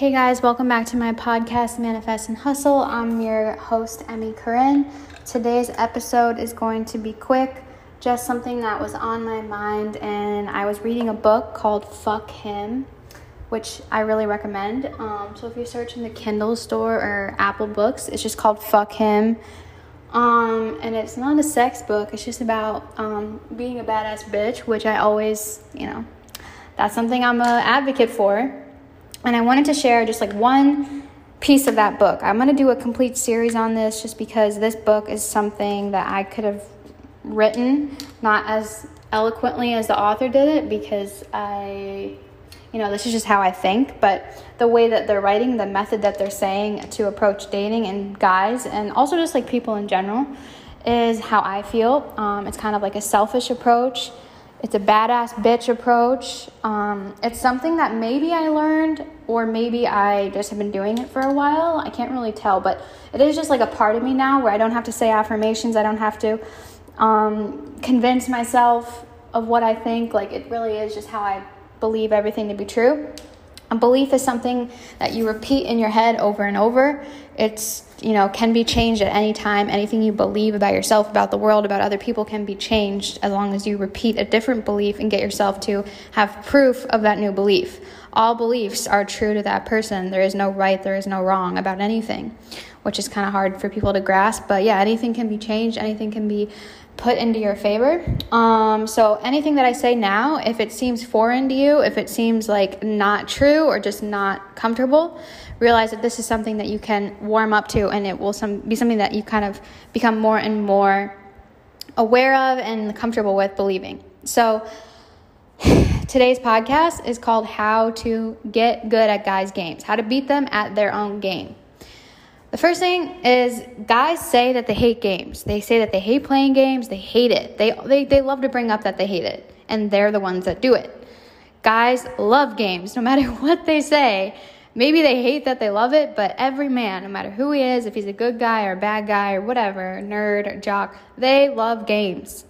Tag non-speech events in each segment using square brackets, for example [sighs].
Hey guys, welcome back to my podcast, Manifest and Hustle. I'm your host, Emmy Corinne. Today's episode is going to be quick, just something that was on my mind, and I was reading a book called Fuck Him, which I really recommend. Um, so if you search in the Kindle store or Apple Books, it's just called Fuck Him. Um, and it's not a sex book, it's just about um, being a badass bitch, which I always, you know, that's something I'm an advocate for. And I wanted to share just like one piece of that book. I'm going to do a complete series on this just because this book is something that I could have written not as eloquently as the author did it because I you know, this is just how I think, but the way that they're writing, the method that they're saying to approach dating and guys, and also just like people in general, is how I feel. Um, it's kind of like a selfish approach it's a badass bitch approach. Um, it's something that maybe I learned, or maybe I just have been doing it for a while. I can't really tell, but it is just like a part of me now where I don't have to say affirmations. I don't have to um, convince myself of what I think. Like, it really is just how I believe everything to be true. A belief is something that you repeat in your head over and over. It's, you know, can be changed at any time. Anything you believe about yourself, about the world, about other people can be changed as long as you repeat a different belief and get yourself to have proof of that new belief. All beliefs are true to that person. There is no right, there is no wrong about anything, which is kind of hard for people to grasp. But yeah, anything can be changed, anything can be put into your favor. Um, so anything that I say now, if it seems foreign to you, if it seems like not true or just not comfortable, realize that this is something that you can warm up to, and it will some, be something that you kind of become more and more aware of and comfortable with believing. So [sighs] today's podcast is called "How to Get Good at Guys' Games: How to Beat Them at Their Own Game." The first thing is guys say that they hate games. They say that they hate playing games, they hate it. They, they, they love to bring up that they hate it, and they're the ones that do it. Guys love games, no matter [laughs] what they say. Maybe they hate that they love it, but every man, no matter who he is, if he's a good guy or a bad guy or whatever, nerd or jock, they love games.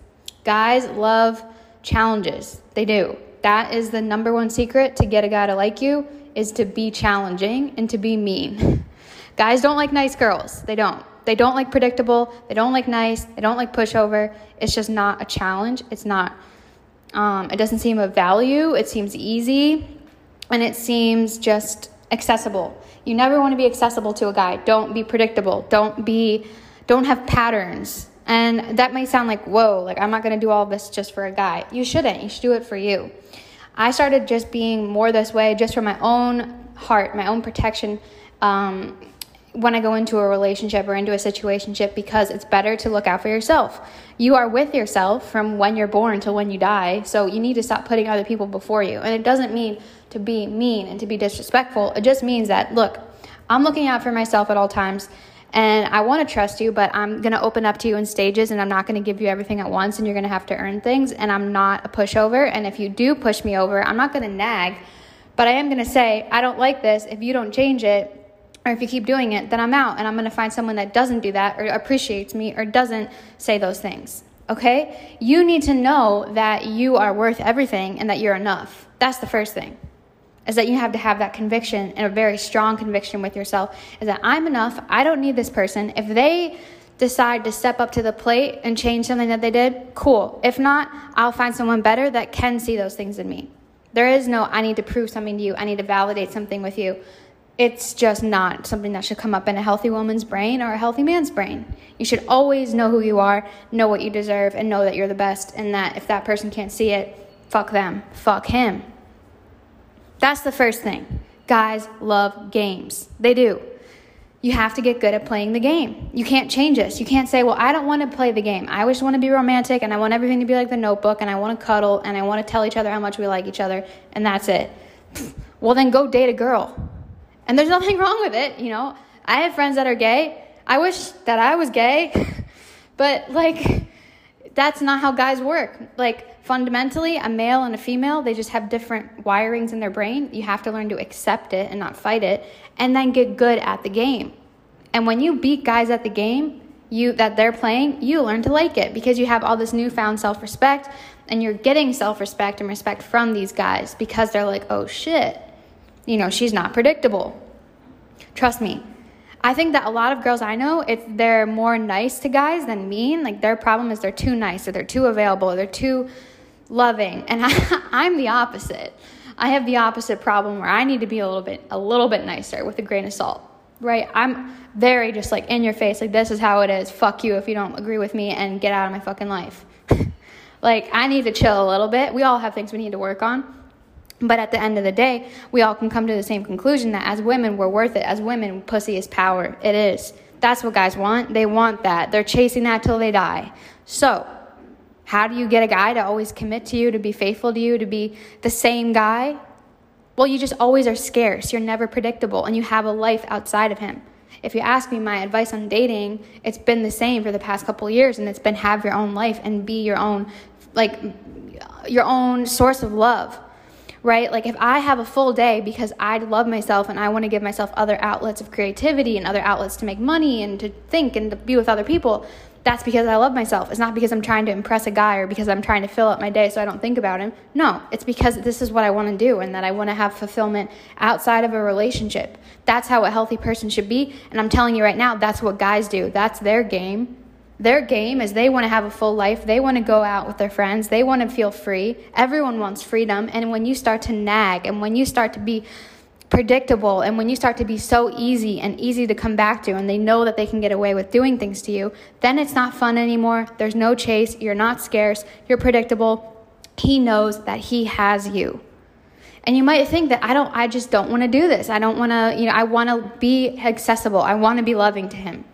Guys love challenges. They do. That is the number one secret to get a guy to like you is to be challenging and to be mean. [laughs] Guys don't like nice girls. They don't. They don't like predictable. They don't like nice. They don't like pushover. It's just not a challenge. It's not, um, it doesn't seem of value. It seems easy and it seems just accessible. You never want to be accessible to a guy. Don't be predictable. Don't be, don't have patterns. And that may sound like, whoa, like I'm not going to do all this just for a guy. You shouldn't. You should do it for you. I started just being more this way just for my own heart, my own protection. Um, when I go into a relationship or into a situationship because it's better to look out for yourself. You are with yourself from when you're born till when you die, so you need to stop putting other people before you. And it doesn't mean to be mean and to be disrespectful. It just means that look, I'm looking out for myself at all times and I want to trust you, but I'm going to open up to you in stages and I'm not going to give you everything at once and you're going to have to earn things and I'm not a pushover and if you do push me over, I'm not going to nag, but I am going to say, I don't like this. If you don't change it, or if you keep doing it, then I'm out and I'm going to find someone that doesn't do that or appreciates me or doesn't say those things. Okay? You need to know that you are worth everything and that you're enough. That's the first thing. Is that you have to have that conviction and a very strong conviction with yourself is that I'm enough. I don't need this person. If they decide to step up to the plate and change something that they did, cool. If not, I'll find someone better that can see those things in me. There is no, I need to prove something to you. I need to validate something with you it's just not something that should come up in a healthy woman's brain or a healthy man's brain. You should always know who you are, know what you deserve, and know that you're the best, and that if that person can't see it, fuck them, fuck him. That's the first thing. Guys love games. They do. You have to get good at playing the game. You can't change this. You can't say, well, I don't want to play the game. I just want to be romantic and I want everything to be like the notebook and I want to cuddle and I want to tell each other how much we like each other and that's it. [laughs] Well, then go date a girl and there's nothing [laughs] wrong with it, you know. I have friends that are gay. I wish that I was gay. [laughs] but like that's not how guys work. Like fundamentally, a male and a female, they just have different wirings in their brain. You have to learn to accept it and not fight it and then get good at the game. And when you beat guys at the game, you that they're playing, you learn to like it because you have all this newfound self-respect and you're getting self-respect and respect from these guys because they're like, "Oh shit, you know, she's not predictable. Trust me. I think that a lot of girls I know, it's they're more nice to guys than mean. Like their problem is they're too nice or they're too available or they're too loving. And I, [laughs] I'm the opposite. I have the opposite problem where I need to be a little bit a little bit nicer with a grain of salt. Right? I'm very just like in your face, like this is how it is. Fuck you if you don't agree with me and get out of my fucking life. [laughs] like I need to chill a little bit. We all have things we need to work on. But at the end of the day, we all can come to the same conclusion that as women, we're worth it. As women, pussy is power. It is. That's what guys want. They want that. They're chasing that till they die. So, how do you get a guy to always commit to you, to be faithful to you, to be the same guy? Well, you just always are scarce. You're never predictable, and you have a life outside of him. If you ask me my advice on dating, it's been the same for the past couple years, and it's been have your own life and be your own, like, your own source of love right? Like if I have a full day because I love myself and I want to give myself other outlets of creativity and other outlets to make money and to think and to be with other people, that's because I love myself. It's not because I'm trying to impress a guy or because I'm trying to fill up my day so I don't think about him. No, it's because this is what I want to do and that I want to have fulfillment outside of a relationship. That's how a healthy person should be. And I'm telling you right now, that's what guys do. That's their game. Their game is they want to have a full life. They want to go out with their friends. They want to feel free. Everyone wants freedom. And when you start to nag and when you start to be predictable and when you start to be so easy and easy to come back to and they know that they can get away with doing things to you, then it's not fun anymore. There's no chase. You're not scarce. You're predictable. He knows that he has you. And you might think that I don't I just don't want to do this. I don't want to, you know, I want to be accessible. I want to be loving to him.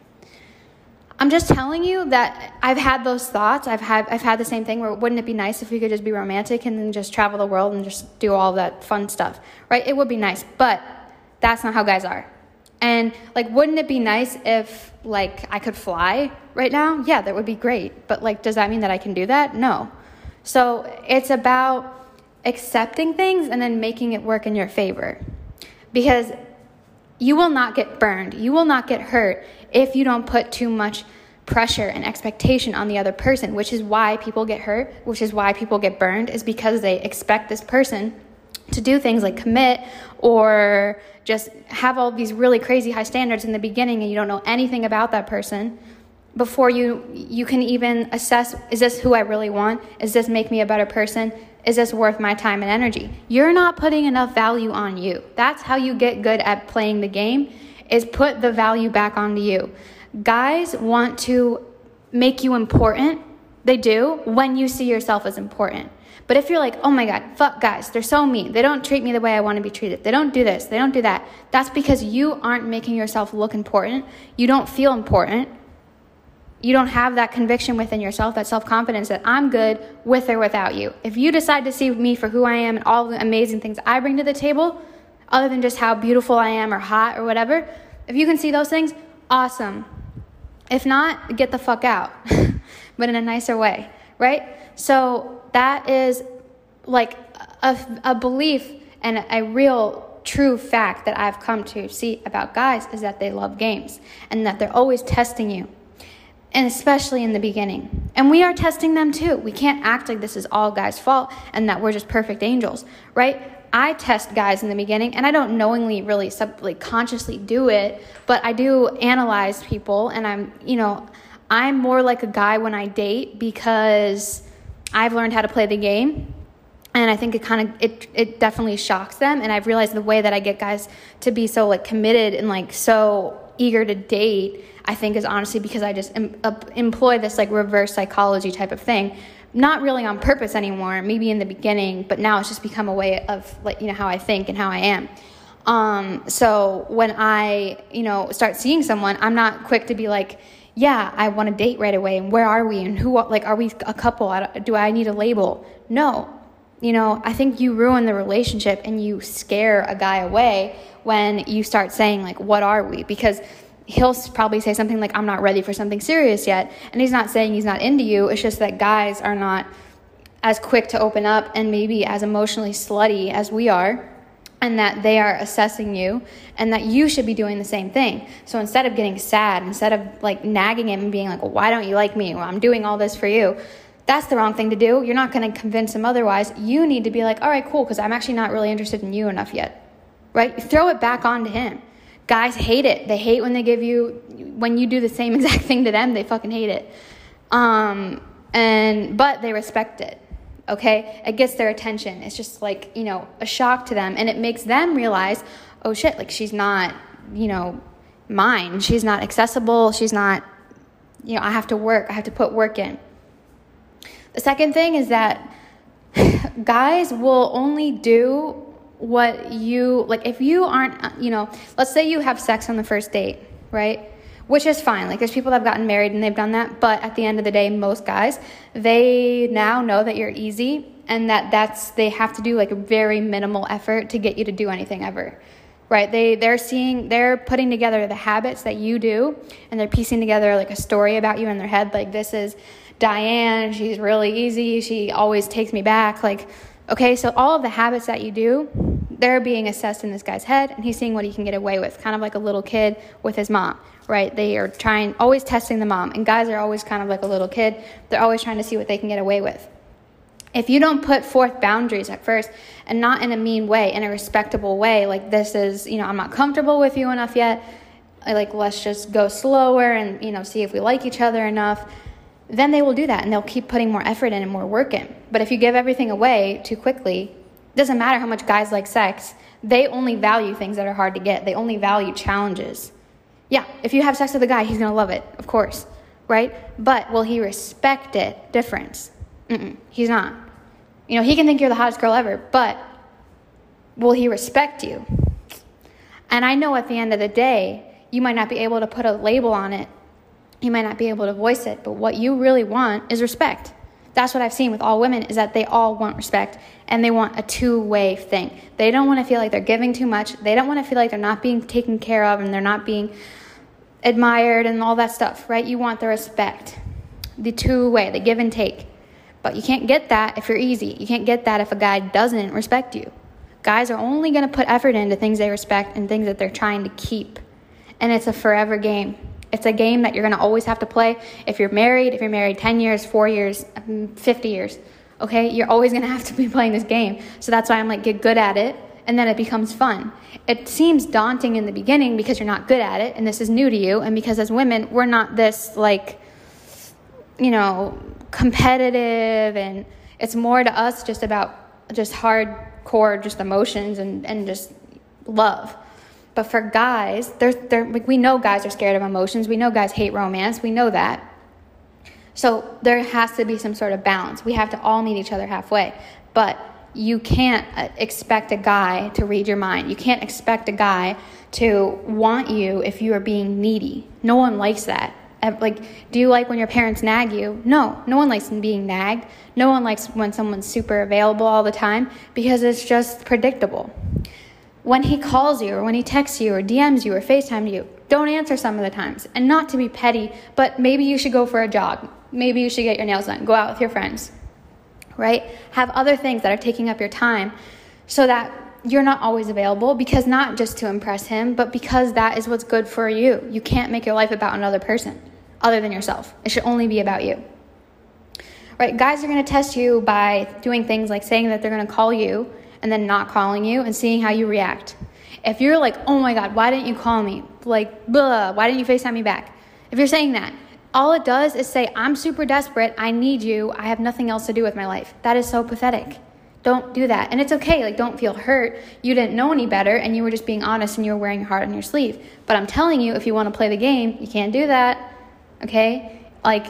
I'm just telling you that I've had those thoughts. I've had I've had the same thing where wouldn't it be nice if we could just be romantic and then just travel the world and just do all that fun stuff, right? It would be nice, but that's not how guys are. And like wouldn't it be nice if like I could fly right now? Yeah, that would be great. But like does that mean that I can do that? No. So it's about accepting things and then making it work in your favor. Because you will not get burned. You will not get hurt if you don't put too much pressure and expectation on the other person, which is why people get hurt, which is why people get burned, is because they expect this person to do things like commit or just have all these really crazy high standards in the beginning and you don't know anything about that person before you you can even assess is this who I really want? Is this make me a better person? Is this worth my time and energy? You're not putting enough value on you. That's how you get good at playing the game is put the value back onto you. Guys want to make you important. They do when you see yourself as important. But if you're like, oh my God, fuck guys, they're so mean. They don't treat me the way I want to be treated. They don't do this. They don't do that. That's because you aren't making yourself look important. You don't feel important you don't have that conviction within yourself, that self confidence that I'm good with or without you. If you decide to see me for who I am and all the amazing things I bring to the table, other than just how beautiful I am or hot or whatever, if you can see those things, awesome. If not, get the fuck out, [laughs] but in a nicer way, right? So that is like a, a belief and a real true fact that I've come to see about guys is that they love games and that they're always testing you and especially in the beginning. And we are testing them too. We can't act like this is all guys' fault and that we're just perfect angels, right? I test guys in the beginning, and I don't knowingly really sub, like consciously do it, but I do analyze people, and I'm you know I'm more like a guy when I date because I've learned how to play the game, and I think it kind of it it definitely shocks them, and I've realized the way that I get guys to be so like committed and like so eager to date I think is honestly because I just em- employ this like reverse psychology type of thing. Not really on purpose anymore, maybe in the beginning, but now it's just become a way of like, you know, how I think and how I am. Um, so when I, you know, start seeing someone, I'm not quick to be like, yeah, I want to date right away. And where are we? And who, like, are we a couple? Do I need a label? No. You know, I think you ruin the relationship and you scare a guy away when you start saying, like, what are we? Because he'll probably say something like, I'm not ready for something serious yet. And he's not saying he's not into you. It's just that guys are not as quick to open up and maybe as emotionally slutty as we are. And that they are assessing you, and that you should be doing the same thing. So instead of getting sad, instead of like nagging him and being like, well, why don't you like me? Well, I'm doing all this for you. That's the wrong thing to do. You're not going to convince him otherwise. You need to be like, all right, cool, because I'm actually not really interested in you enough yet right? Throw it back onto him. Guys hate it. They hate when they give you, when you do the same [laughs] exact thing to them, they fucking hate it. Um, and, but they respect it. Okay. It gets their attention. It's just like, you know, a shock to them. And it makes them realize, oh shit, like she's not, you know, mine. She's not accessible. She's not, you know, I have to work. I have to put work in. The second thing is that [laughs] guys will only do what you like if you aren't you know let's say you have sex on the first date right? Which is fine. Like there's people that have gotten married and they've done that. But at the end of the day most guys they now know that you're easy and that that's they have to do like a very minimal effort to get you to do anything ever right they they're seeing they're putting together the habits that you do and they're piecing together like a story about you in their head like this is diane she's really easy she always takes me back like Okay, so all of the habits that you do, they're being assessed in this guy's head, and he's seeing what he can get away with, kind of like a little kid with his mom, right? They are trying, always testing the mom, and guys are always kind of like a little kid. They're always trying to see what they can get away with. If you don't put forth boundaries at first, and not in a mean way, in a respectable way, like this is, you know, I'm not comfortable with you enough yet, like let's just go slower and, you know, see if we like each other enough then they will do that and they'll keep putting more effort in and more work in. But if you give everything away too quickly, doesn't matter how much guys like sex, they only value things that are hard to get. They only value challenges. Yeah, if you have sex with a guy, he's gonna love it, of course, right? But will he respect it? Difference. Mm-mm, he's not. You know, he can think you're the hottest girl ever, but will he respect you? And I know at the end of the day, you might not be able to put a label on it you might not be able to voice it, but what you really want is respect. That's what I've seen with all women is that they all want respect and they want a two-way thing. They don't want to feel like they're giving too much. They don't want to feel like they're not being taken care of and they're not being admired and all that stuff, right? You want the respect. The two-way, the give and take. But you can't get that if you're easy. You can't get that if a guy doesn't respect you. Guys are only going to put effort into things they respect and things that they're trying to keep. And it's a forever game. It's a game that you're going to always have to play. If you're married, if you're married 10 years, 4 years, um, 50 years, okay? You're always going [laughs] to have to be playing this game. So that's why I'm like, get good at it, and then it becomes fun. It seems daunting in the beginning because you're not good at it, and this is new to you, and because as women, we're not this, like, you know, competitive, and it's more to us just about just hardcore, just emotions and, and just love. But for guys, they're, they're, we know guys are scared of emotions. We know guys hate romance. We know that. So there has to be some sort of balance. We have to all meet each other halfway. But you can't uh, expect a guy to read your mind. You can't expect a guy to want you if you are being needy. No one likes that. Like, do you like when your parents nag you? No, no one likes being nagged. No one likes when someone's super available all the time because it's just predictable when he calls you or when he texts you or DMs you or FaceTime you, don't answer some of the times. And not to be petty, but maybe you should go for a jog. Maybe you should get your nails done. Go out with your friends. Right? Have other things that are taking up your time so that you're not always available because not just to impress him, but because that is what's good for you. You can't make your life about another person other than yourself. It should only be about you. Right? Guys are going to test you by doing things like saying that they're going to call you and then not calling you and seeing how you react. If you're like, oh my God, why didn't you call me? Like, blah, why didn't you FaceTime me back? If you're saying that, all it does is say, I'm super desperate. I need you. I have nothing else to do with my life. That is so pathetic. Don't do that. And it's okay. Like, don't feel hurt. You didn't know any better and you were just being honest and you were wearing your heart on your sleeve. But I'm telling you, if you want to play the game, you can't do that. Okay? Like,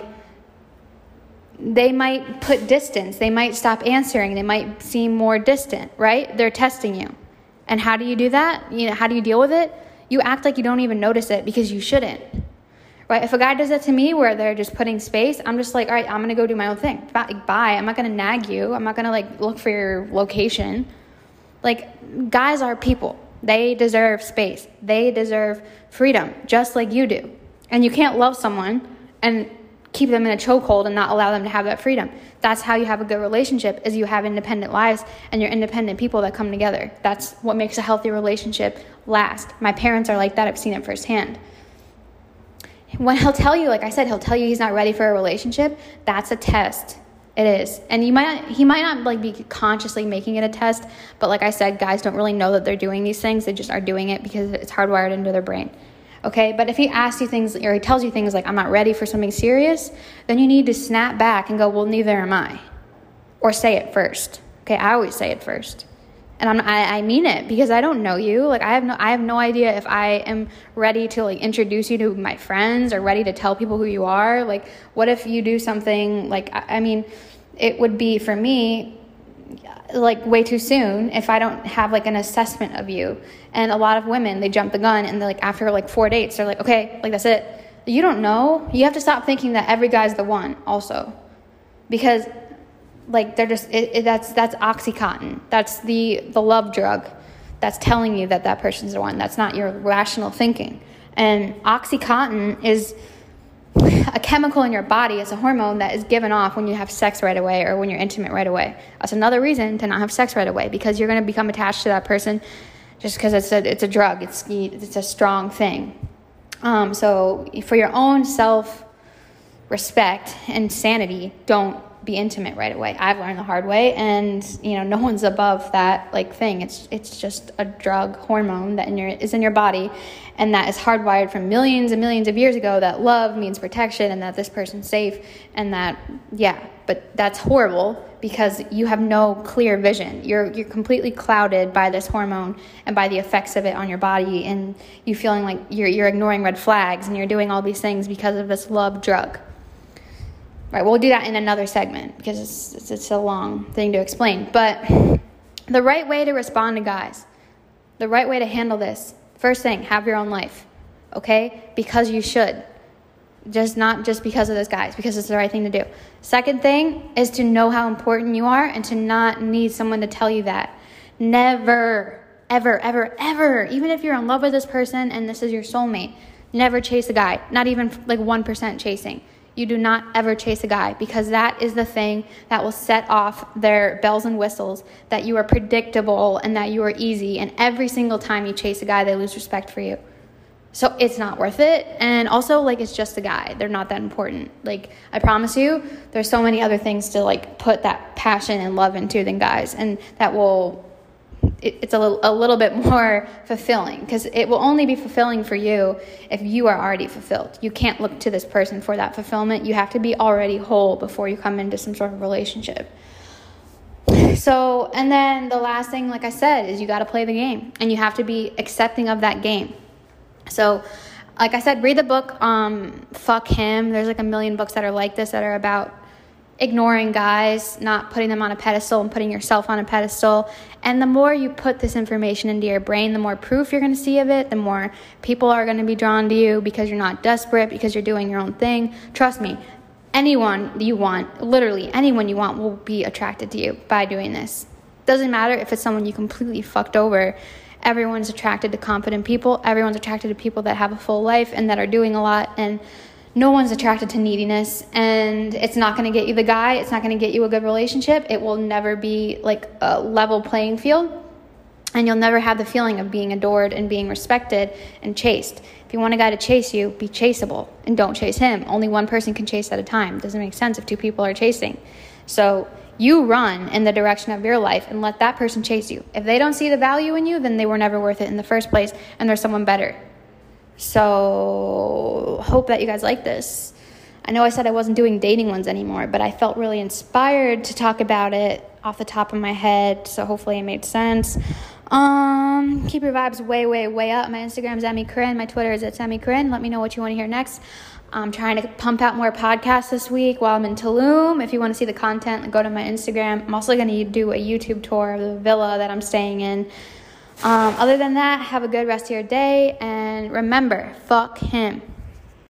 they might put distance. They might stop answering. They might seem more distant, right? They're testing you. And how do you do that? You know, how do you deal with it? You act like you don't even notice it because you shouldn't. Right? If a guy does that to me where they're just putting space, I'm just like, all right, I'm going to go do my own thing. Bye. I'm not going to nag you. I'm not going to like look for your location. Like, guys are people. They deserve space. They deserve freedom, just like you do. And you can't love someone and keep them in a chokehold and not allow them to have that freedom. That's how you have a good relationship is you have independent lives and you're independent people that come together. That's what makes a healthy relationship last. My parents are like that. I've seen it firsthand. When he'll tell you, like I said, he'll tell you he's not ready for a relationship, that's a test. It is. And you might not, he might not like be consciously making it a test, but like I said, guys don't really know that they're doing these things. They just are doing it because it's hardwired into their brain. Okay? But if he asks you things or he tells you things like I'm not ready for something serious, then you need to snap back and go, "Well, neither am I." Or say it first. Okay? I always say it first and I'm, I, I mean it because I don't know you. Like I have no I have no idea if I am ready to like introduce you to my friends or ready to tell people who you are. Like what if you do something like I, I mean, it would be for me like way too soon if I don't have like an assessment of you. And a lot of women they jump the gun and they're like after like four dates they're like okay like that's it. You don't know. You have to stop thinking that every guy's the one also, because like they're just it, it, that's that's oxytocin that's the the love drug that's telling you that that person's the one that's not your rational thinking and oxytocin is a chemical in your body it's a hormone that is given off when you have sex right away or when you're intimate right away. That's another reason to not have sex right away because you're going to become attached to that person just because it's a it's a drug. It's it's a strong thing. Um, so for your own self respect and sanity don't be intimate right away. I've learned the hard way and you know no one's above that like thing. It's it's just a drug hormone that in your is in your body and that is hardwired from millions and millions of years ago that love means protection and that this person's safe and that yeah, but that's horrible because you have no clear vision. You're you're completely clouded by this hormone and by the effects of it on your body and you feeling like you're you're ignoring red flags and you're doing all these things because of this love drug. Right, we'll do that in another segment because it's, it's, it's a long thing to explain. But the right way to respond to guys, the right way to handle this, first thing, have your own life, okay? Because you should. Just not just because of those guys, because it's the right thing to do. Second thing is to know how important you are and to not need someone to tell you that. Never, ever, ever, ever, even if you're in love with this person and this is your soulmate, never chase a guy. Not even like 1% chasing you do not ever chase a guy because that is the thing that will set off their bells and whistles that you are predictable and that you are easy. And every single time you chase a guy, they lose respect for you. So it's not worth it. And also, like, it's just a guy. They're not that important. Like, I promise you, there's so many other things to, like, put that passion and love into than guys. And that will it, it's a little, a little bit more fulfilling because it will only be fulfilling for you if you are already fulfilled. You can't look to this person for that fulfillment. You have to be already whole before you come into some sort of relationship. So, and then the last thing, like I said, is you got to play the game and you have to be accepting of that game. So, like I said, read the book, um, Fuck Him. There's like a million books that are like this that are about ignoring guys, not putting them on a pedestal and putting yourself on a pedestal. And the more you put this information into your brain, the more proof you're going to see of it, the more people are going to be drawn to you because you're not desperate, because you're doing your own thing. Trust me, anyone you want, literally anyone you want, will be attracted to you by doing this. Doesn't matter if it's someone you completely fucked over. Everyone's attracted to confident people. Everyone's attracted to people that have a full life and that are doing a lot. And no one's attracted to neediness and it's not going to get you the guy it's not going to get you a good relationship. It will never be like a level playing field and you'll never have the feeling of being adored and being respected and chased. If you want a guy to chase you be chaseable and don't chase him. Only one person can chase at a time. It doesn't make sense if two people are chasing. So you run in the direction of your life and let that person chase you. If they don't see the value in you then they were never worth it in the first place and there's someone better so, hope that you guys like this. I know I said I wasn't doing dating ones anymore, but I felt really inspired to talk about it off the top of my head, so hopefully it made sense. Um, keep your vibes way, way, way up. My Instagram is Emmy Corinne. My Twitter is at Emmy Corinne. Let me know what you want to hear next. I'm trying to pump out more podcasts this week while I'm in Tulum. If you want to see the content, go to my Instagram. I'm also going to do a YouTube tour of the villa that I'm staying in. Um, other than that, have a good rest of your day and remember, fuck him.